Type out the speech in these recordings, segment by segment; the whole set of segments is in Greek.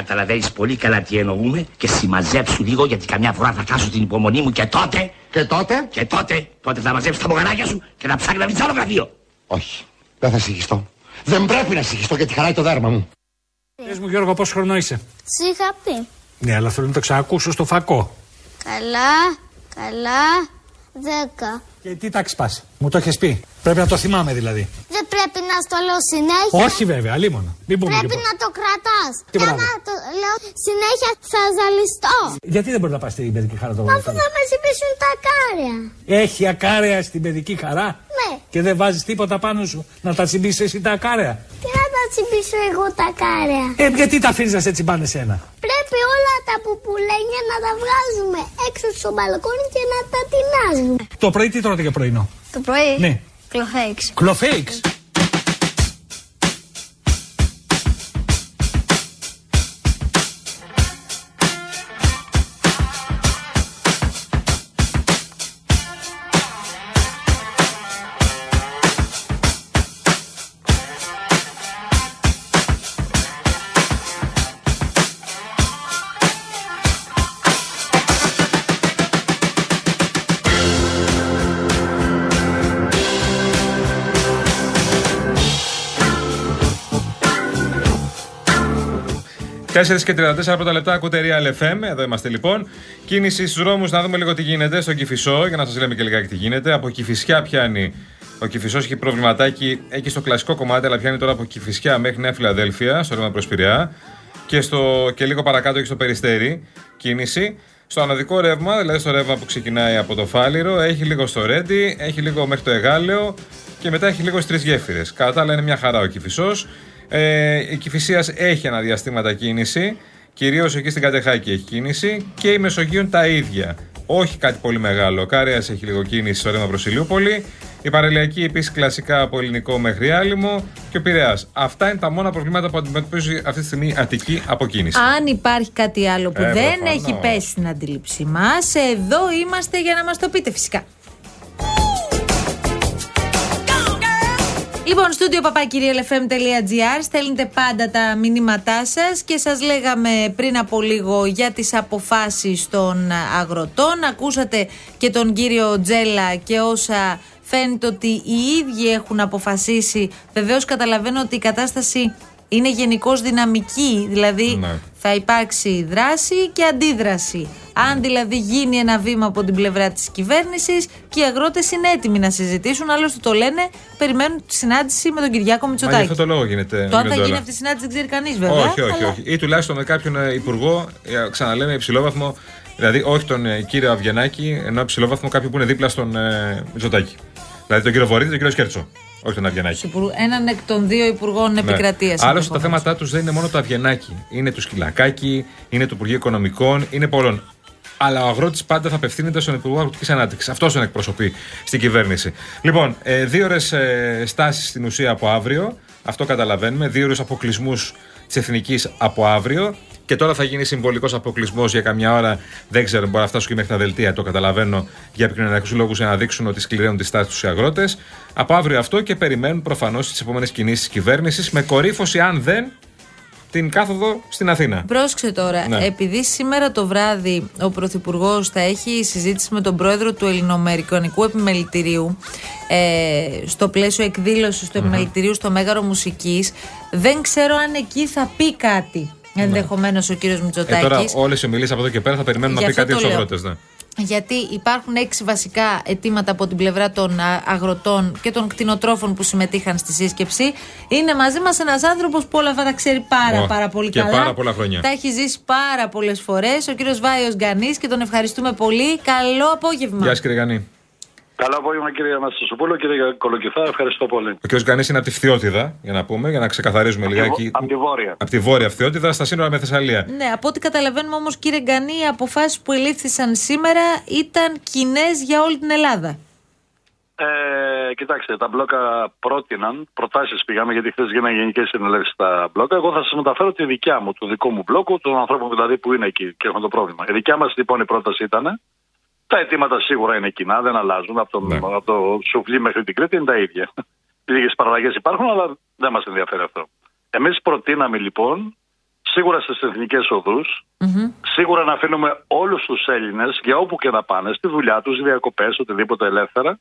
Καταλαβαίνεις πολύ καλά τι εννοούμε και συμμαζέψου λίγο γιατί καμιά φορά θα χάσω την υπομονή μου και τότε. Και τότε; Και τότε. Τότε θα μαζέψει τα μογανάκια σου και θα ψάχνει να βρεις άλλο γραφείο. Όχι. Δεν θα συγχυστώ. Δεν πρέπει να συγχυστώ γιατί χαράει το δέρμα μου. Πες μου Γιώργο πόσο χρόνο είσαι; Σου είχα πει. Ναι, αλλά θέλω να το ξανακούσω στο φακό. Καλά, καλά, δέκα. Και τι τάξη πας. Μου το έχεις πει. Πρέπει να το θυμάμαι δηλαδή. Δεν πρέπει να στο λέω συνέχεια. Όχι βέβαια, αλίμονα. Μην πούμε Πρέπει και να το κρατάς. Τι Και μπράβο. άμα το λέω συνέχεια θα ζαλιστώ. Γιατί δεν μπορεί να πας στην παιδική χαρά το Μα αφού θα με ζητήσουν τα κάρια. Έχει ακάρεα στην παιδική χαρά; Ναι. Και δεν βάζεις τίποτα πάνω σου να τα τσιμπήσεις εσύ τα ακάρεα. Τι να τα τσιμπήσω εγώ τα κάρια. Ε, γιατί τα αφήνεις να σε τσιμπάνε σένα; Πρέπει όλα τα πουπουλένια να τα βγάζουμε έξω στο μπαλκόνι και να τα τεινάζουμε. Το πρωί τι τρώτε για πρωινό; Το πρωί; Ναι. Κλοφέξ. Κλοφέιξ. Τέσσερις και 34 πρώτα λεπτά ακούτε Real FM. Εδώ είμαστε λοιπόν. Κίνηση στους δρόμους να δούμε λίγο τι γίνεται στον Κυφισό για να σας λέμε και λιγάκι τι γίνεται. Από Κυφισιά πιάνει. Ο Κυφισό έχει προβληματάκι εκεί στο κλασικό κομμάτι, αλλά πιάνει τώρα από Κυφισιά μέχρι Νέα Φιλαδέλφια, στο ρεύμα προς Πειραιά. Και, στο, και λίγο παρακάτω έχει στο Περιστέρι κίνηση. Στο ανωδικό ρεύμα, δηλαδή στο ρεύμα που ξεκινάει από το Φάληρο, έχει λίγο στο Ρέντι, έχει λίγο μέχρι το Εγάλεο και μετά έχει λίγο στις τρεις γέφυρες. Κατά τα άλλα είναι μια χαρά ο Κυφισό. Ε, η Κυφυσίας έχει αναδιαστήματα κίνηση. Κυρίως εκεί στην Κατεχάκη έχει κίνηση. Και η Μεσογείων τα ίδια. Όχι κάτι πολύ μεγάλο. Ο Κάρια έχει λίγο κίνηση στο ρεύμα προς Ηλιούπολη. Η Παραλιακή επίσης κλασικά από ελληνικό μέχρι άλυμο. Και ο Πειραιάς. Αυτά είναι τα μόνα προβλήματα που αντιμετωπίζει αυτή τη στιγμή η Αττική από κίνηση. Αν υπάρχει κάτι άλλο που Ε, δεν προφανώς. έχει πέσει στην αντίληψή μας, εδώ είμαστε για να μας το πείτε φυσικά. Λοιπόν, στούντιο papakirialfm.gr στέλνετε πάντα τα μηνύματά σας και σας λέγαμε πριν από λίγο για τις αποφάσεις των αγροτών. Ακούσατε και τον κύριο Τζέλα και όσα φαίνεται ότι οι ίδιοι έχουν αποφασίσει. Βεβαίως καταλαβαίνω ότι η κατάσταση είναι γενικώς δυναμική, δηλαδή Ναι. Θα υπάρξει δράση και αντίδραση. Αν δηλαδή γίνει ένα βήμα από την πλευρά της κυβέρνησης και οι αγρότες είναι έτοιμοι να συζητήσουν, άλλωστε το λένε, περιμένουν τη συνάντηση με τον Κυριάκο Μα για Μητσοτάκη. αυτό το λόγο γίνεται. Το αν κύριε θα γίνει Ντόλα. αυτή η συνάντηση δεν ξέρει κανείς βέβαια. Όχι, όχι, αλλά- όχι. Ή τουλάχιστον με κάποιον ε, υπουργό, ε, ξαναλέμε υψηλόβαθμο, δηλαδή όχι τον ε, κύριο Αβγενάκη, ενώ υψηλόβαθμο κάποιον που είναι δίπλα στον ε, Μητσοτάκη. Δηλαδή τον κύριο Βορύδη και τον κύριο Σκέρτσο. Όχι τον Αβγενάκη. Υπουργού- Έναν εκ των δύο υπουργών Ναι. επικρατείας. Άλλωστε τα θέματα τους δεν είναι μόνο το Αβγενάκη. Είναι του Σκυλακάκη, είναι του Υπουργείου Οικονομικών, είναι πολλών. Αλλά ο αγρότης πάντα θα απευθύνεται στον Υπουργό Αγροτικής Ανάπτυξης. Αυτός τον εκπροσωπεί στην κυβέρνηση. Λοιπόν, ε, δύο ώρες ε, στάσεις στην ουσία από αύριο. Αυτό καταλαβαίνουμε. Δύο ώρες αποκλεισμούς της Εθνικής από αύριο. Και τώρα θα γίνει συμβολικός αποκλεισμός για καμιά ώρα. Δεν ξέρω, μπορεί να φτάσουν και μέχρι τα δελτία. Το καταλαβαίνω για επικοινωνιακούς λόγους για να δείξουν ότι σκληραίνουν τη στάση τους οι αγρότες. Από αύριο αυτό και περιμένουν προφανώς τις επόμενες κινήσεις της κυβέρνησης με κορύφωση, αν δεν, την κάθοδο στην Αθήνα. Πρόσεξε τώρα, Ναι. επειδή σήμερα το βράδυ ο Πρωθυπουργός θα έχει συζήτηση με τον πρόεδρο του Ελληνοαμερικανικού Επιμελητηρίου ε, στο πλαίσιο εκδήλωσης του Επιμελητηρίου στο Μέγαρο Μουσικής, δεν ξέρω αν εκεί θα πει κάτι. Ενδεχομένως ο κύριος Ναι. Ε, Μητσοτάκης. τώρα όλε οι ομιλίε από εδώ και πέρα θα περιμένουν να Γι' πει αυτό κάτι το στου λέω. αγρότε. Ναι. Γιατί υπάρχουν έξι βασικά αιτήματα από την πλευρά των α, αγροτών και των κτηνοτρόφων που συμμετείχαν στη σύσκεψη. Είναι μαζί μας ένας άνθρωπος που όλα αυτά τα ξέρει πάρα, Ω, πάρα πολύ και καλά. πάρα πολλά χρόνια. Τα έχει ζήσει πάρα πολλές φορές. Ο κύριος Βάιος Γκανής και τον ευχαριστούμε πολύ. Καλό απόγευμα. Γεια σας, κύριε Γανή. Καλό απόγευμα κύριε Αναστασοπούλου, κύριε Κολοκυθά, ευχαριστώ πολύ. Ο κ. Γκανής είναι από τη Φθιώτιδα, για να πούμε, για να ξεκαθαρίζουμε λιγάκι. Από τη Βόρεια. Από τη βόρεια Φθιώτιδα στα σύνορα με Θεσσαλία. Ναι, από ό,τι καταλαβαίνουμε όμως, κύριε Γκανή, οι αποφάσεις που ελήφθησαν σήμερα ήταν κοινές για όλη την Ελλάδα. Ε, κοιτάξτε, τα μπλόκα πρότειναν, προτάσεις πήγαμε, γιατί χθες γίνανε γενικές συνελεύσεις στα μπλόκα. Εγώ θα σας μεταφέρω τη δικιά μου, του δικού μου μπλόκου, των ανθρώπων δηλαδή που είναι εκεί και έχουν το πρόβλημα. Η δικιά μας λοιπόν η πρόταση ήταν. Τα αιτήματα σίγουρα είναι κοινά, δεν αλλάζουν. Από το, Ναι. από το Σουφλί μέχρι την Κρήτη είναι τα ίδια. Λίγες παραλλαγές υπάρχουν, αλλά δεν μας ενδιαφέρει αυτό. Εμείς προτείναμε λοιπόν σίγουρα στις εθνικές σίγουρα να αφήνουμε όλους τους Έλληνες για όπου και να πάνε, στη δουλειά τους, διακοπές, οτιδήποτε ελεύθερα.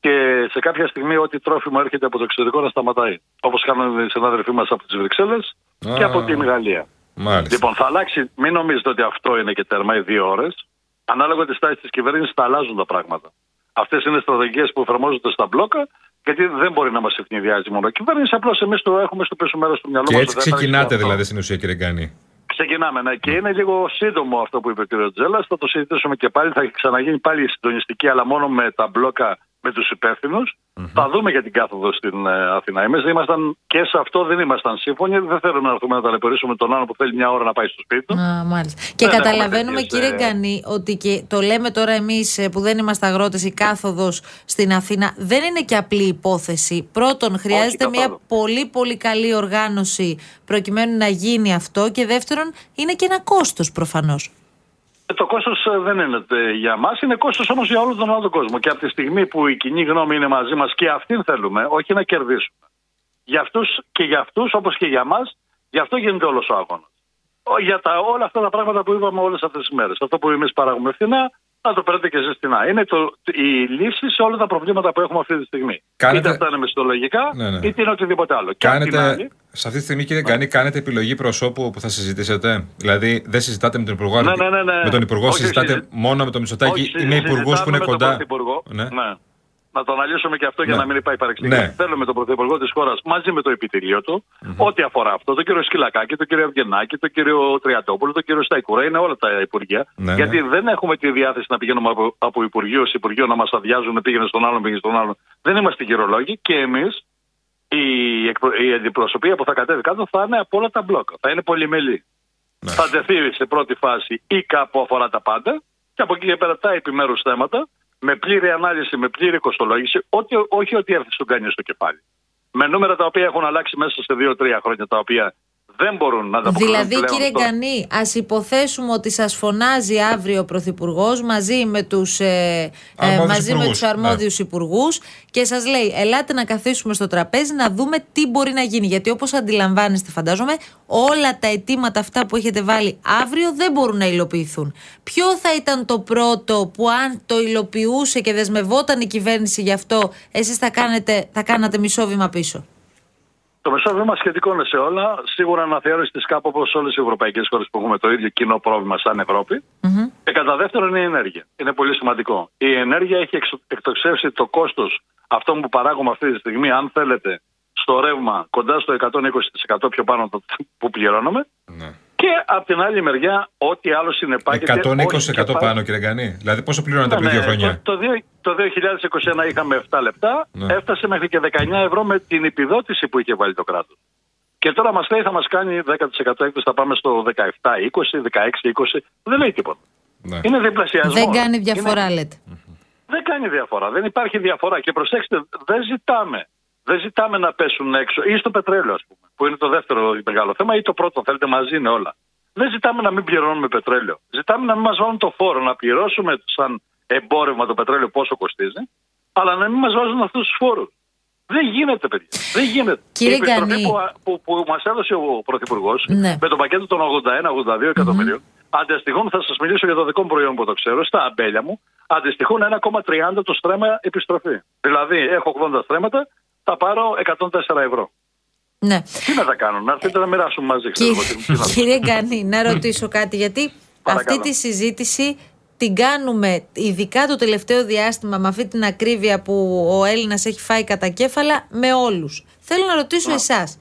Και σε κάποια στιγμή, ό,τι τρόφιμο έρχεται από το εξωτερικό να σταματάει. Όπως κάνουν οι συνάδελφοί μας από τις Βρυξέλλες και από την Γαλλία. Μάλιστα. Λοιπόν, θα αλλάξει, μην νομίζετε ότι αυτό είναι και τέρμα οι δύο ώρες. Ανάλογα τη τάση της κυβέρνησης θα αλλάζουν τα πράγματα. Αυτές είναι στρατηγικές που εφαρμόζονται στα μπλόκα, γιατί δεν μπορεί να μας ευνηδιάζει μόνο η κυβέρνηση. Απλώς εμείς το έχουμε στο πίσω μέρος του μυαλού Και μας, έτσι δεν θα ξεκινάτε γίνει αυτό. δηλαδή στην ουσία, κύριε Γκάνη. Ξεκινάμε, ναι. Και είναι λίγο σύντομο αυτό που είπε ο κ. Τζέλλα. Θα το συζητήσουμε και πάλι. Θα ξαναγίνει πάλι η συντονιστική, αλλά μόνο με τα μπλόκα με τους υπευθυνου Θα δούμε για την κάθοδο στην ε, Αθηνά. Εμείς ήμασταν και σε αυτό δεν ήμασταν σύμφωνοι. Δεν θέλουμε να έρθουμε να ταλαιπωρήσουμε τον άλλο που θέλει μια ώρα να πάει στο σπίτι του. Α, μάλιστα. Και Δεν καταλαβαίνουμε, έχουμε τέτοιες, κύριε ε, Γκανή, ότι και το λέμε τώρα εμείς που δεν είμαστε αγρότες, η κάθοδος στην Αθήνα δεν είναι και απλή υπόθεση. Πρώτον, χρειάζεται μια καθόλου. πολύ πολύ καλή οργάνωση προκειμένου να γίνει αυτό. Και δεύτερον, είναι και ένα κόστος προφανώς. Ε, Το κόστος δεν είναι ε, για μας, είναι κόστος όμως για όλο τον άλλο κόσμο. Και από τη στιγμή που η κοινή γνώμη είναι μαζί μας και αυτήν θέλουμε, όχι να κερδίσουμε. Για αυτούς και για αυτούς, όπως και για μας, γι' αυτό γίνεται όλος ο αγώνα. Για τα, όλα αυτά τα πράγματα που είπαμε όλες αυτές τις μέρες. Αυτό που εμείς παράγουμε φθηνά, να το παίρνετε και εσείς φθηνά. Είναι το, η λύση σε όλα τα προβλήματα που έχουμε αυτή τη στιγμή. Κάνετε- Είτε αυτά είναι μισθολογικά, Ναι, ναι. είτε είναι οτιδήποτε άλλο. Και απ' την Κάνετε, άλλη, σε αυτή τη στιγμή, κύριε Γκάνη, κάνετε επιλογή προσώπου που θα συζητήσετε; Δηλαδή, δεν συζητάτε με τον Υπουργό. Ναι, ναι, ναι, ναι. Με τον Υπουργό Όχι, συζητάτε συζη- μόνο με τον Μητσοτάκη όχι, ή με υπουργούς που συζητάμε είναι με κοντά; Τον Πρωθυπουργό. Ναι. Ναι. Να το αναλύσουμε και αυτό για Ναι. να μην υπάρχει παρεξήγηση. Ναι. Θέλουμε τον Πρωθυπουργό της χώρας μαζί με το επιτελείο του, ό,τι αφορά αυτό, τον κύριο Σκυλακάκη, τον κύριο Ευγενάκη, τον κύριο Τριαντόπουλο, τον κύριο Σταϊκούρα, είναι όλα τα υπουργεία. Ναι, γιατί ναι. δεν έχουμε τη διάθεση να πηγαίνουμε από, από υπουργείο σε υπουργείο να μας αδειάζουν, πήγαινε στον άλλον, πήγαινε στον άλλον. Δεν είμαστε γυρολόγοι και εμείς η, εκπρο- η αντιπροσωπεία που θα κατέβει κάτω θα είναι από όλα τα μπλόκα. Θα είναι πολυμελή. Ναι. Θα τεθεί σε πρώτη φάση ή κάπου αφορά τα πάντα και από εκεί και πέρα τα επιμέρους θέματα με πλήρη ανάλυση, με πλήρη κοστολόγηση, ό,τι, όχι ότι έρθει στον κανεί στο κεφάλι. Με νούμερα τα οποία έχουν αλλάξει μέσα σε δύο-τρία χρόνια, τα οποία δεν μπορούν να ανταποκριθούν Δηλαδή, πλέον κύριε στο- Γκανή, ας υποθέσουμε ότι σας φωνάζει αύριο ο Πρωθυπουργός μαζί με τους ε, ε, Αρμόδιους μαζί με υπουργούς, τους αρμόδιους ναι. υπουργούς και σας λέει: Ελάτε να καθίσουμε στο τραπέζι να δούμε τι μπορεί να γίνει. Γιατί όπως αντιλαμβάνεστε, φαντάζομαι, όλα τα αιτήματα αυτά που έχετε βάλει αύριο δεν μπορούν να υλοποιηθούν. Ποιο θα ήταν το πρώτο που, αν το υλοποιούσε και δεσμευόταν η κυβέρνηση γι' αυτό, εσείς θα, κάνετε- θα κάνατε μισό βήμα πίσω; Το μεσόβημα σχετικό είναι σε όλα. Σίγουρα αναθεώρηση τη ΚΑΠ όπως όλες οι ευρωπαϊκές χώρες που έχουμε το ίδιο κοινό πρόβλημα σαν ευρωπη Και κατά δεύτερον είναι η ενέργεια. Είναι πολύ σημαντικό. Η ενέργεια έχει εξο- εκτοξεύσει το κόστος αυτό που παράγουμε αυτή τη στιγμή, αν θέλετε, στο ρεύμα κοντά στο 120% πιο πάνω από το που πληρώνουμε. Ναι. Και από την άλλη μεριά, ό,τι άλλο συνεπάγεται. 120% όχι και πάλι- πάνω, κύριε Γκανή. Δηλαδή, πόσο πληρώνατε πριν ναι, δύο χρόνια; Το, το, δύο- το 2021 είχαμε 7 λεπτά, Ναι. έφτασε μέχρι και 19 ευρώ με την επιδότηση που είχε βάλει το κράτος. Και τώρα μας λέει θα μας κάνει 10% έκπτωση, θα πάμε στο 17, 20, 16, 20. Δεν λέει τίποτα. Ναι. Είναι διπλασιασμός. Δεν κάνει διαφορά, Είναι- λέτε. Δεν κάνει διαφορά. Δεν υπάρχει διαφορά. Και προσέξτε, δεν ζητάμε. Δεν ζητάμε να πέσουν έξω ή στο πετρέλαιο, ας πούμε, που είναι το δεύτερο μεγάλο θέμα, ή το πρώτο. Θέλετε, μαζί είναι όλα. Δεν ζητάμε να μην πληρώνουμε πετρέλαιο. Ζητάμε να μην μας βάλουν το φόρο, να πληρώσουμε σαν εμπόρευμα το πετρέλαιο πόσο κοστίζει, αλλά να μην μας βάζουν αυτούς τους φόρους. Δεν γίνεται, παιδιά. Δεν γίνεται. Κύριε η επιστροφή Γκανή. που, που, που μας έδωσε ο Πρωθυπουργός Ναι. με το πακέτο των 81-82 εκατομμυρίων, αντιστοιχούν, θα σας μιλήσω για το δικό μου προϊόν που το ξέρω, στα αμπέλια μου, αντιστοιχούν 1,30 το στρέμμα επιστροφή. Δηλαδή, έχω 80 στρέμματα, θα πάρω 104 ευρώ. Ναι. Τι να τα κάνω, να έρθετε να μοιράσουμε μαζί. ξέρω εγώ, τι- τι να Κύριε, το- κύριε Γκανή, να ρωτήσω κάτι, γιατί Παρακαλώ. αυτή τη συζήτηση την κάνουμε ειδικά το τελευταίο διάστημα με αυτή την ακρίβεια που ο Έλληνας έχει φάει κατά κέφαλα με όλους. Θέλω να ρωτήσω εσάς.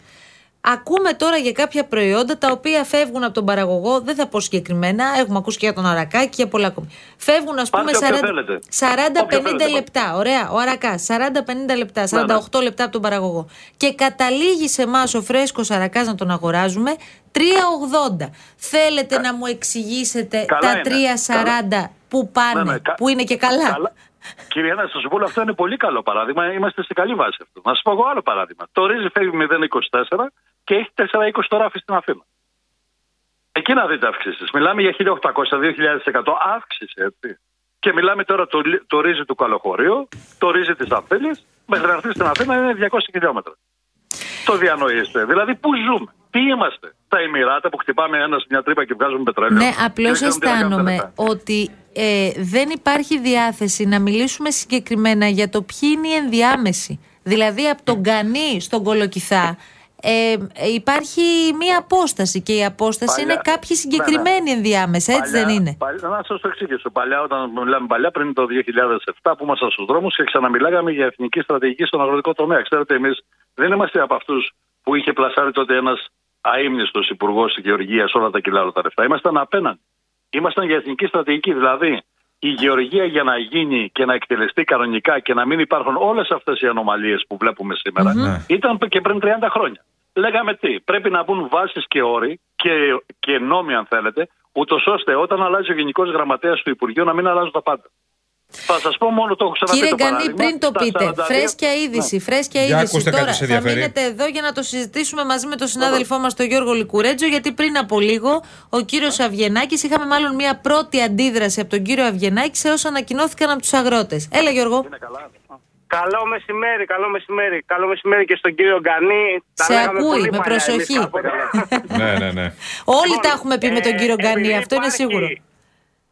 Ακούμε τώρα για κάποια προϊόντα τα οποία φεύγουν από τον παραγωγό, δεν θα πω συγκεκριμένα, έχουμε ακούσει και για τον Αρακά και για πολλά ακόμη. Φεύγουν, ας πούμε, Πάρτε όποιο 40 θέλετε. 40-50 Όποιο θέλετε, λεπτά. Ωραία, ο Αρακά, 40-50 λεπτά, 48 Ναι, λεπτά από τον παραγωγό. Και καταλήγει σε εμάς ο φρέσκος Αρακάς να τον αγοράζουμε 3,80. Θέλετε να μου εξηγήσετε Καλά τα είναι. 3,40 που πάνε, Ναι, ναι, κα- που είναι και καλά; Κύριε Άννα, σας πω αυτό είναι πολύ καλό παράδειγμα. Είμαστε σε καλή βάση αυτό. Να σας πω εγώ άλλο παράδειγμα. Το ρύζι φεύγει 0,24 και έχει 4,20 το ράφι στην Αθήνα. Εκεί να δείτε αυξήσεις. Μιλάμε για 1.800-2.000% αύξηση, έτσι. Και μιλάμε τώρα το, λι- το ρύζι του καλοχωρίου, το ρύζι της Αθήνη, μέχρι να έρθει στην Αθήνα είναι 200 χιλιόμετρα. Το διανοείστε. Δηλαδή, πού ζούμε; Τι είμαστε, τα Εμμυράτα που χτυπάμε ένα μια τρύπα και βγάζουμε πετρέλαιο. Ναι, Και απλώς δεν ξέρουμε τι να κάνουμε αισθάνομαι μετά. ότι ε, δεν υπάρχει διάθεση να μιλήσουμε συγκεκριμένα για το ποιοι είναι οι ενδιάμεσοι. Δηλαδή από τον Γκανή στον Κολοκυθά ε, ε, υπάρχει μία απόσταση και η απόσταση Παλιά- είναι κάποιοι ναι, συγκεκριμένοι ενδιάμεσα, έτσι Παλιά- δεν είναι; παλιά- να σας το εξηγήσω. Παλιά, όταν μιλάμε παλιά, πριν το 2007, που ήμασταν στους δρόμους και ξαναμιλάγαμε για εθνική στρατηγική στον αγροτικό τομέα. Ξέρετε, εμείς δεν είμαστε από αυτούς που είχε πλασάρει τότε ένας αείμνηστος υπουργός Γεωργίας όλα τα κιλά όλα τα λεφτά. Ήμασταν απέναντι. Ήμασταν για εθνική στρατηγική. Δηλαδή, η γεωργία για να γίνει και να εκτελεστεί κανονικά και να μην υπάρχουν όλες αυτές οι ανομαλίες που βλέπουμε σήμερα, Ναι. ήταν και πριν 30 χρόνια. Λέγαμε τι, πρέπει να μπουν βάσεις και όροι και, και νόμοι, αν θέλετε, ούτως ώστε όταν αλλάζει ο Γενικός Γραμματέας του Υπουργείου να μην αλλάζουν τα πάντα. Θα σας πω μόνο το έχω ξαναπεί. Κύριε το Γκανή, παράδειγμα, πριν το τα πείτε, 42 φρέσκια είδηση, φρέσκια Για είδηση. ακούστε κάτι Τώρα σε θα ενδιαφέρει. μείνετε εδώ για να το συζητήσουμε μαζί με τον συνάδελφό μας τον Γιώργο Λικουρέτζο, γιατί πριν από λίγο ο κύριος Αυγενάκης, είχαμε μάλλον μια πρώτη αντίδραση από τον κύριο Αυγενάκη σε όσα ανακοινώθηκαν από τους αγρότες. Έλα, Γιώργο. Είναι καλά. Καλό μεσημέρι, καλό μεσημέρι. Καλό μεσημέρι και στον κύριο Γκανή. Τα Σε λέγαμε ακούει, πολύ με παλιά προσοχή. εμείς κάποτε. ναι, ναι, ναι. Όλοι Λοιπόν, τα έχουμε πει με τον ε, κύριο Γκανή, επειδή αυτό είναι υπάρχει- σίγουρο.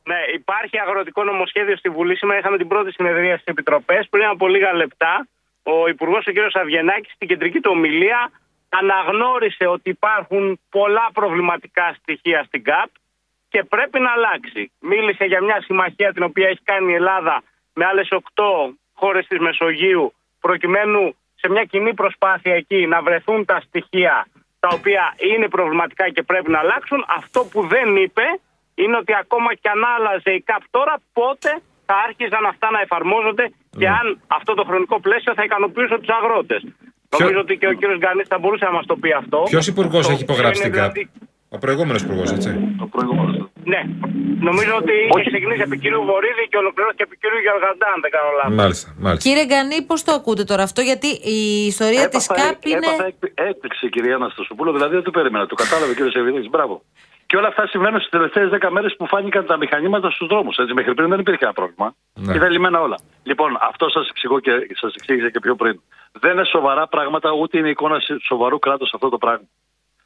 Ναι, υπάρχει αγροτικό νομοσχέδιο στη Βουλή. Σήμερα είχαμε την πρώτη συνεδρία στις επιτροπές. Πριν από λίγα λεπτά, ο Υπουργός, ο κ. Αυγενάκη, στην κεντρική του ομιλία αναγνώρισε ότι υπάρχουν πολλά προβληματικά στοιχεία στην ΚΑΠ και πρέπει να αλλάξει. Μίλησε για μια συμμαχία την οποία έχει κάνει η Ελλάδα με άλλες 8 χώρες της Μεσογείου, προκειμένου σε μια κοινή προσπάθεια εκεί να βρεθούν τα στοιχεία τα οποία είναι προβληματικά και πρέπει να αλλάξουν. Αυτό που δεν είπε είναι ότι ακόμα και αν άλλαζε η ΚΑΠ τώρα, πότε θα άρχιζαν αυτά να εφαρμόζονται και αν αυτό το χρονικό πλαίσιο θα ικανοποιούσε τους αγρότες. Ποιο- Νομίζω ότι και ο κύριος Γκανής θα μπορούσε να μας το πει αυτό. Ποιος υπουργός Το έχει υπογράψει ποιο την είναι ΚΑΠ; δηλαδή- Ο προηγούμενος υπουργός, έτσι. Το προηγούμενος. Ναι. Νομίζω ότι είχε ξεκινήσει επί κυρίου Βορύδη και ολοκληρώθηκε επί κυρίου Γεωργαντά, αν δεν κάνω λάθος. Μάλιστα, μάλιστα. Κύριε Γκανή, πώς το ακούτε τώρα αυτό, γιατί η ιστορία της Έπαθα- ΚΑΠ είναι. Έπαθα έκπλη- έκπληξη, κυρία Αναστασοπούλου, δηλαδή δεν το περίμενα. Το κατάλαβε, κύριε Σεβιδάκη. Μπράβο. Και όλα αυτά συμβαίνουν στις τελευταίες 10 μέρες που φάνηκαν τα μηχανήματα στους δρόμους. Μέχρι πριν δεν υπήρχε ένα πρόβλημα. Ναι. Ήταν λυμμένα όλα. Λοιπόν, αυτό σας εξηγώ και σας εξήγησα και πιο πριν. Δεν είναι σοβαρά πράγματα, ούτε είναι εικόνα σοβαρού κράτους αυτό το πράγμα.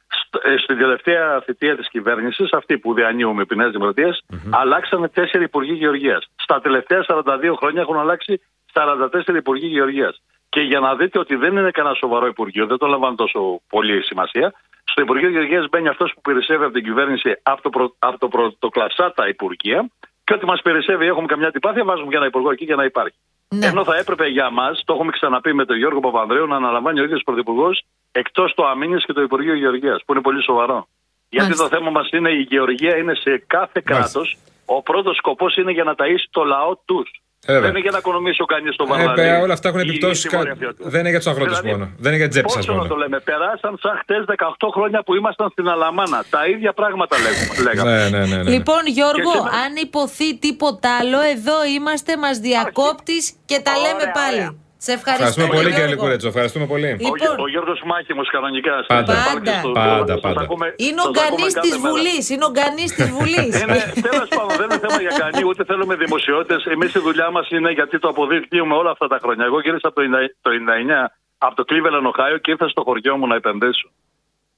Στ- ε, Στην τελευταία θητεία της κυβέρνησης, αυτή που διανύουμε επί Νέα Δημοκρατίας, αλλάξανε τέσσερι υπουργοί γεωργίας. Στα τελευταία 42 χρόνια έχουν αλλάξει 44 υπουργοί γεωργίας. Και για να δείτε ότι δεν είναι κανένα σοβαρό υπουργείο, δεν το λαμβάνω τόσο πολύ σημασία, στο Υπουργείο Γεωργίας μπαίνει αυτός που περισσεύει από την κυβέρνηση από το, προ, από το πρωτοκλασσάτα Υπουργεία και ό,τι μας περισσεύει, έχουμε καμιά αντιπάθεια, βάζουμε για ένα υπουργό εκεί για να υπάρχει. Ναι. Ενώ θα έπρεπε για μας, το έχουμε ξαναπεί με τον Γιώργο Παπανδρέου, να αναλαμβάνει ο ίδιος πρωθυπουργός εκτός το αμήνης και το Υπουργείο Γεωργίας, που είναι πολύ σοβαρό. Γιατί Μάλιστα. το θέμα μας είναι η γεωργία είναι σε κάθε Μάλιστα. κράτος. Ο πρώτος σκοπός είναι για να ταΐσει το λαό τους. Ε, βέβαια. Δεν είναι για να οικονομήσει ο κανείς το Ε, βαρβαρί. παιδιά, όλα αυτά έχουν ή- ή επιπτώσει. τη Βόρεια Φιωτού. Δεν είναι για τους αγρότες Δηλαδή, μόνο. Δεν είναι για την τσέπη σα Πόσο να το μόνο. λέμε, περάσαν σαν χτες 18 χρόνια που ήμασταν στην Αλαμάνα. Τα ίδια πράγματα λέγουμε- λέγαμε. Ναι, ναι, ναι. ναι. Λοιπόν, Γιώργο, Και σήμερα- αν υποθεί τίποτα άλλο, εδώ είμαστε, μας διακόπτη και τα Ωραία, λέμε πάλι. Ωραία. Σε ευχαριστούμε, Ευχαριστούμε πολύ, κύριε Γιώργο. Λικουρέτσο. Ευχαριστούμε πολύ. Ο, Λοιπόν, Γε- ο Γιώργος Μάχημος κανονικά. στην Πάντα. Επάλξη στο- Πάντα, σας πάντα. ακούμε- Είναι ο σας γκανής ακούμε της κάθε μέρα. Βουλής. Είναι ο γκανής της Βουλής. Είναι, τέλος πάντων, δεν είναι θέμα για κανεί, ούτε θέλουμε δημοσιότητες. Εμείς η δουλειά μας είναι γιατί το αποδείχτουμε όλα αυτά τα χρόνια. Εγώ γύρισα το 90 το 99 από το Cleveland, Ohio και ήρθα στο χωριό μου να επενδύσω.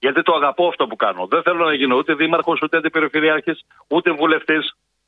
Γιατί το αγαπώ αυτό που κάνω. Δεν θέλω να γίνω ούτε δήμαρχος, ούτε αντιπεριφερειάρχης, ούτε βουλευτής.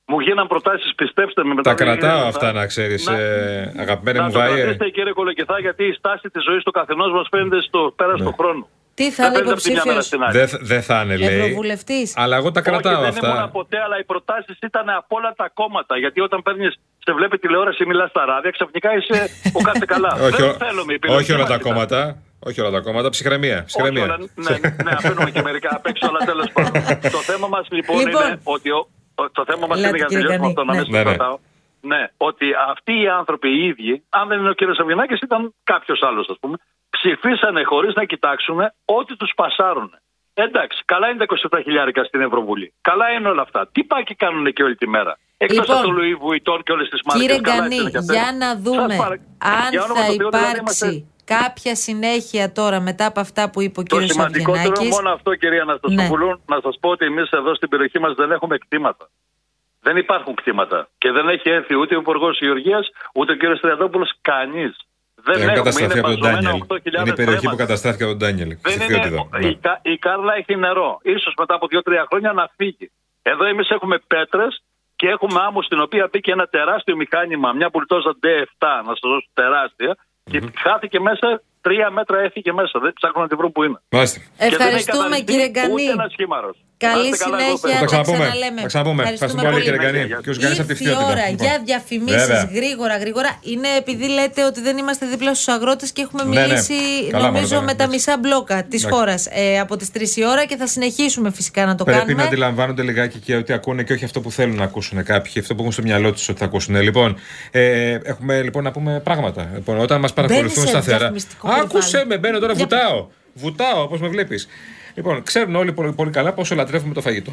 Μου γίναν προτάσεις, πιστέψτε με. μετά Τα το κρατάω 2007. αυτά, να ξέρεις, Να- αγαπημένη Να μου το Βάιε. κρατήσετε κύριε Κολοκυθά, γιατί η στάση της ζωής του καθενός μας φαίνεται στο πέρας Ναι. του χρόνου. Τι θα Δεν είναι φαίνεται από τη μια μέρα υποψήφιος; στην άλλη. Δεν δεν θα είναι, λέει. Ευρωβουλευτής. Αλλά εγώ τα κρατάω Όχι, δεν ήμουν αυτά. ποτέ, αλλά οι προτάσεις ήταν από όλα τα κόμματα. Γιατί όταν παίρνεις, σε βλέπει τηλεόραση ή μιλάς στα ράδια, ξαφνικά είσαι ο κάθε καλά. Όχι, δεν ο- θέλουμε επιλογή όχι όλα τα μας ήταν. κόμματα. Όχι όλα τα κόμματα. Ψυχραιμία. Όχι ψυχραιμία. όλα, ναι, ναι, αφήνουμε και μερικά απ' έξω, αλλά τέλος πάντων. Το θέμα μας λοιπόν, Λοιπόν. είναι ότι. Ο, ο- το θέμα μας Ελάτε, είναι για να κύριε τελειώσουμε Γκανή. αυτό, να μην Ναι. σας Ναι, ναι. κρατάω. Ναι, ότι αυτοί οι άνθρωποι οι ίδιοι, αν δεν είναι ο κύριος Αυγενάκη, ήταν κάποιος άλλος, ας πούμε, ψηφίσανε χωρίς να κοιτάξουν ό,τι τους πασάρουν. Εντάξει, καλά είναι τα 27 χιλιάρικα στην Ευρωβουλή. Καλά είναι όλα αυτά. Τι πάει και κάνουν εκεί όλη τη μέρα. Εκτός Λοιπόν, από το Λουί Βουιτών και όλες τις μάρκες. Κύριε Γκανή, για να δούμε αν θα υπάρξει κάποια συνέχεια τώρα μετά από αυτά που είπε ο Το κύριος σημαντικότερο είναι Αυγενάκης. μόνο αυτό, κυρία Αναστασοπούλου, να σας πω ότι εμείς εδώ στην περιοχή μας δεν έχουμε κτήματα. Δεν υπάρχουν κτήματα. Και δεν έχει έρθει ούτε ο Υπουργός Γεωργίας, ούτε ο κύριος Τριαντόπουλο. Κανείς. Δεν Έχουν έχουμε, καταστραφεί είναι από τον μαζωμένα Ντάνιελ. 8.000 Είναι η περιοχή που στρέμματα. καταστράφηκε από τον Ντάνιελ. Δεν Στη είναι, Φιότιδα. Ναι. η, Κα- η Κάρλα έχει νερό. Ίσως μετά από 2-3 χρόνια να φύγει. Εδώ εμείς έχουμε πέτρες και έχουμε άμμο στην οποία μπήκε ένα τεράστιο μηχάνημα, μια μπουλτόζα D7, να σας δώσω τεράστια, και χάθηκε μέσα, τρία μέτρα έφυγε μέσα. Δεν ψάχνουν να τη βρουν που είναι. Μάλιστα. Και δεν έχει Ευχαριστούμε καθαριστεί κύριε Γκανή. Ούτε ένας σχήμαρος. Καλή Να είστε καλά, εδώ συνέχεια. Θα πέρα. Τα ξαναπούμε. ξαναλέμε. Θα ξαναπούμε. Ευχαριστούμε πολύ, κύριε Γκανή. Γεια. Και ο Γκανής από τη Ήρθε η Φιότιδα. ώρα Λοιπόν. για διαφημίσεις Βέβαια. γρήγορα, γρήγορα. Είναι επειδή λέτε ότι δεν είμαστε δίπλα στους αγρότες και έχουμε Ναι, ναι. μιλήσει, Καλά νομίζω, μόνο με τώρα, τα μισά μπλόκα της Εντάξει. χώρας ε, από τις 3 η ώρα και θα συνεχίσουμε φυσικά να το Πρέπει κάνουμε. να αντιλαμβάνονται λιγάκι και ότι ακούνε και όχι αυτό που θέλουν να ακούσουν κάποιοι, αυτό που έχουν στο μυαλό τους ότι θα ακούσουν. Λοιπόν, ε, έχουμε λοιπόν να πούμε πράγματα. Λοιπόν, όταν μας παρακολουθούν σε σταθερά. διαφημιστικό Άκουσε περιβάλλον. με, μπαίνω τώρα, Για βουτάω. Βουτάω, όπως με βλέπεις. Λοιπόν, ξέρουν όλοι πολύ, πολύ καλά πόσο λατρεύουμε το φαγητό.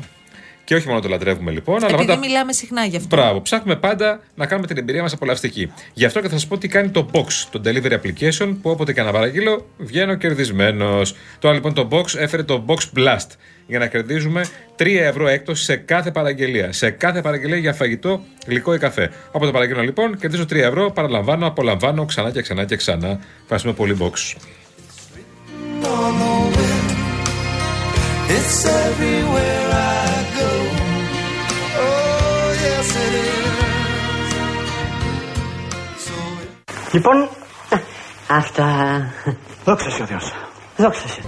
Και όχι μόνο το λατρεύουμε λοιπόν, αλλά Επειδή πάντα μιλάμε συχνά γι' αυτό. Μπράβο. Ψάχνουμε πάντα να κάνουμε την εμπειρία μας απολαυστική. Γι' αυτό και θα σας πω τι κάνει το Box, το delivery application, που όποτε και να παραγγείλω βγαίνω κερδισμένος. Τώρα λοιπόν το Box έφερε το Box Blast για να κερδίζουμε 3 ευρώ έκπτωση σε κάθε παραγγελία. Σε κάθε παραγγελία για φαγητό, γλυκό ή καφέ. Όποτε παραγγείλω λοιπόν, κερδίζω 3 ευρώ, παραλαμβάνω, απολαμβάνω ξανά και ξανά και ξανά. Ευχαριστούμε πολύ Box. It's everywhere I go. Oh, yes, it is. Λοιπόν, Αυτά. δόξα σε ο Θεός. Δόξα σε.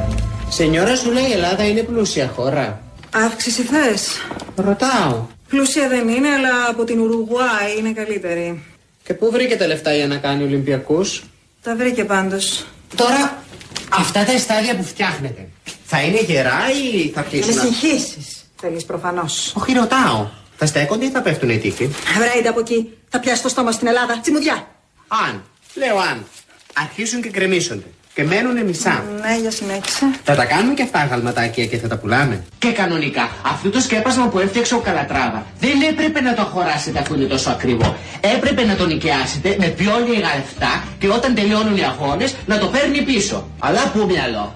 Σενιόρα σου λέει η Ελλάδα είναι πλούσια χώρα. Αύξηση θες. Ρωτάω. Πλούσια δεν είναι, αλλά από την Ουρουγουάη είναι καλύτερη. Και πού βρήκε τα λεφτά για να κάνει Ολυμπιακούς; Τα βρήκε πάντως. Τώρα, αυτά τα στάδια που φτιάχνετε, θα είναι γερά ή θα Με χτίσουν. συγχύσεις θέλεις προφανώς. Όχι, ρωτάω. Θα στέκονται ή θα πέφτουν οι τείχοι. Βρέιντε από εκεί. Θα πιάσει το στόμα στην Ελλάδα. Τσιμουδιά. Αν, λέω αν, αρχίσουν και γκρεμίσονται και μένουνε μισά. Ναι, για συνέχισε. Θα τα κάνουμε και αυτά γαλματάκια και θα τα πουλάμε. Και κανονικά, αυτό το σκέπασμα που έφτιαξε ο Καλατράβα δεν έπρεπε να το αγοράσετε αφού είναι τόσο ακριβό. Έπρεπε να τον νοικιάσετε με πιο λίγα λεφτά και όταν τελειώνουν οι αγώνες να το παίρνει πίσω. Αλλά πού μυαλό.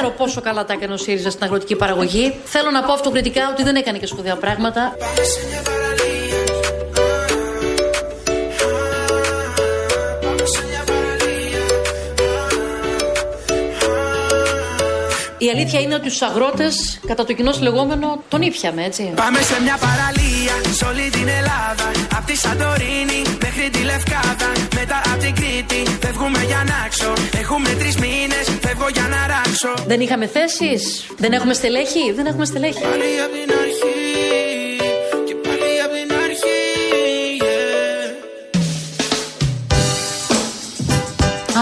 Ξέρω πόσο καλά τα έκανε ο ΣΥΡΙΖΑ στην αγροτική παραγωγή. Θέλω να πω αυτοκριτικά ότι δεν έκανε και σπουδαία πράγματα. Η αλήθεια είναι ότι του αγρότες, κατά το κοινό λεγόμενο, τον ήπιαμε, έτσι. Πάμε σε μια παραλία, σε όλη την Ελλάδα. Απ' τη Σαντορίνη μέχρι τη Λευκάδα. Μετά απ' την Κρήτη, φεύγουμε για να ξω. Έχουμε τρεις μήνες, φεύγω για να ράξω. Δεν είχαμε θέσεις, δεν έχουμε στελέχη, δεν έχουμε στελέχη. Πάλι απ' την αρχή, και πάλι απ' την αρχή. yeah.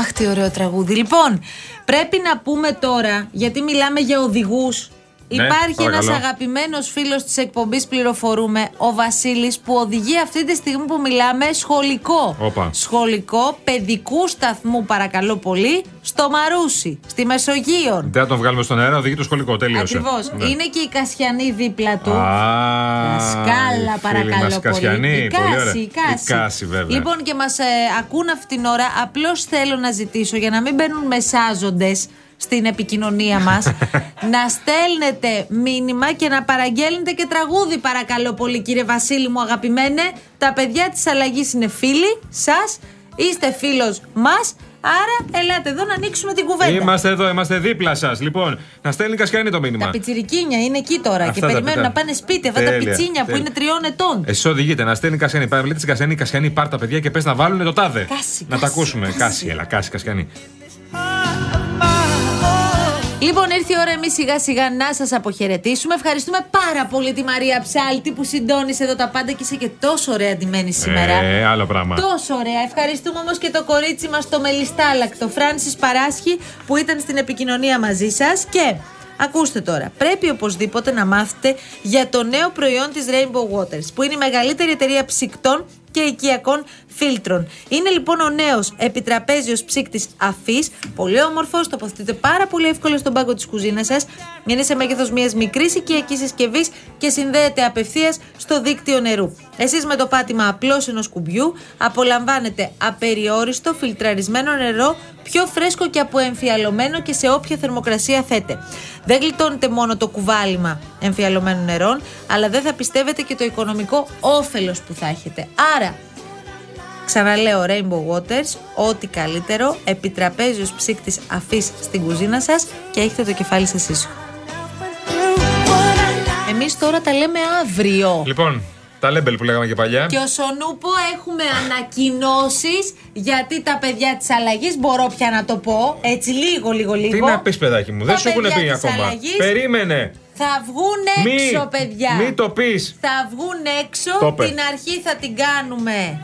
Αχ, τι ωραίο τραγούδι. Λοιπόν, πρέπει να πούμε τώρα, γιατί μιλάμε για οδηγούς. Ναι, Υπάρχει παρακαλώ. ένα αγαπημένος φίλος της εκπομπής Πληροφορούμε, ο Βασίλης, που οδηγεί αυτή τη στιγμή που μιλάμε σχολικό. Όπα. Σχολικό παιδικού σταθμού, παρακαλώ πολύ, στο Μαρούσι, στη Μεσογείων. Δεν θα τον βγάλουμε στον αέρα, οδηγεί το σχολικό. Τελείωσε. Ακριβώς. Ναι. Είναι και η Κασιανή δίπλα του. Α, Σκάλα, η φίλη παρακαλώ μας πολύ. Κασιανή, Η πολύ ωραία. Κάση, η Κάση. Η Κάση, βέβαια. Λοιπόν, και μας ακούν αυτή την ώρα. Απλώς θέλω να ζητήσω για να μην μπαίνουν μεσάζοντες στην επικοινωνία μας, να στέλνετε μήνυμα και να παραγγέλνετε και τραγούδι, παρακαλώ πολύ, κύριε Βασίλη μου, αγαπημένε. Τα παιδιά της αλλαγής είναι φίλοι σας, είστε φίλος μας. Άρα, ελάτε εδώ να ανοίξουμε την κουβέντα. Είμαστε εδώ, είμαστε δίπλα σας. Λοιπόν, να στέλνει Κασιανή το μήνυμα. Τα πιτσιρικίνια είναι εκεί τώρα Αυτά και τα περιμένουν πιτά. να πάνε σπίτι. Αυτά τα Τέλεια, πιτσίνια που τέλεια. είναι τριών ετών. Εσύ οδηγείτε να στέλνει Κασιανή. Πάμε, λέτε Κασιανή, Κασιανή, πάρ τα παιδιά και πες να βάλουν το τάδε. Κάση, να τα κάση, ακούσουμε. κάση. Κάση, έλα, κάση, Κασιανή. Λοιπόν, ήρθε η ώρα εμείς σιγά σιγά να σας αποχαιρετήσουμε. Ευχαριστούμε πάρα πολύ τη Μαρία Ψάλτη που συντόνισε εδώ τα πάντα και είσαι και τόσο ωραία ντυμένη σήμερα. Ε, άλλο πράγμα. Τόσο ωραία. Ευχαριστούμε όμως και το κορίτσι μας, το μελιστάλακτο, Φράνση Παράσχη, που ήταν στην επικοινωνία μαζί σας. Και ακούστε τώρα, πρέπει οπωσδήποτε να μάθετε για το νέο προϊόν της Rainbow Waters, που είναι η μεγαλύτερη εταιρεία ψυκτών και οικιακών φίλτρων. Είναι λοιπόν ο νέος επιτραπέζιος ψύκτης αφής. Πολύ όμορφος, τοποθετείται πάρα πολύ εύκολα στον πάγκο της κουζίνας σας. Είναι σε μέγεθος μιας μικρής οικιακής συσκευής και συνδέεται απευθείας στο δίκτυο νερού. Εσείς με το πάτημα απλώς ενός κουμπιού απολαμβάνετε απεριόριστο φιλτραρισμένο νερό πιο φρέσκο και αποεμφιαλωμένο και σε όποια θερμοκρασία θέτε. Δεν γλιτώνετε μόνο το κουβάλιμα εμφιαλωμένων νερών, αλλά δεν θα πιστεύετε και το οικονομικό όφελος που θα έχετε. Άρα, Ξαναλέω Rainbow Waters, ό,τι καλύτερο, επιτραπέζιος ψύκτης αφής στην κουζίνα σας και έχετε το κεφάλι σας ήσυχο. Εμείς τώρα τα λέμε αύριο. Λοιπόν, τα λέμπελ που λέγαμε και παλιά. Και ως Ονούπο έχουμε ανακοινώσεις γιατί τα παιδιά της αλλαγής μπορώ πια να το πω. Έτσι, λίγο, λίγο, λίγο. Τι να πεις, παιδάκι μου, δεν σου έχουν πει ακόμα. αλλαγής Περίμενε. Θα βγουν Μη, έξω, παιδιά. μη το πεις. Θα βγουν έξω. Το πες. Την αρχή θα την κάνουμε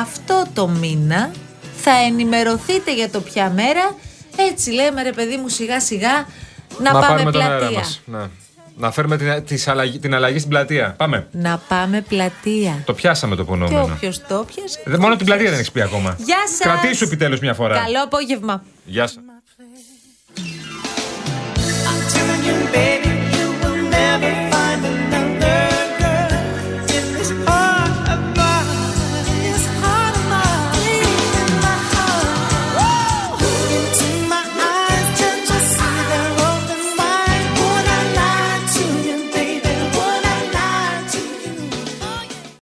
αυτό το μήνα. Θα ενημερωθείτε για το ποια μέρα. Έτσι λέμε, ρε παιδί μου, σιγά σιγά να, πάμε πάρουμε τον αέρα πλατεία. μας. Να. να φέρουμε την, της αλλαγή, την αλλαγή στην πλατεία. Πάμε. Να πάμε πλατεία. Το πιάσαμε το Και πονομένο. όποιος το πιασε. Δε- Μόνο την πλατεία δεν έχεις πει ακόμα. Γεια σας. Κρατήσου επιτέλους μια φορά. Καλό απόγευμα. Γεια σας. telling you, baby.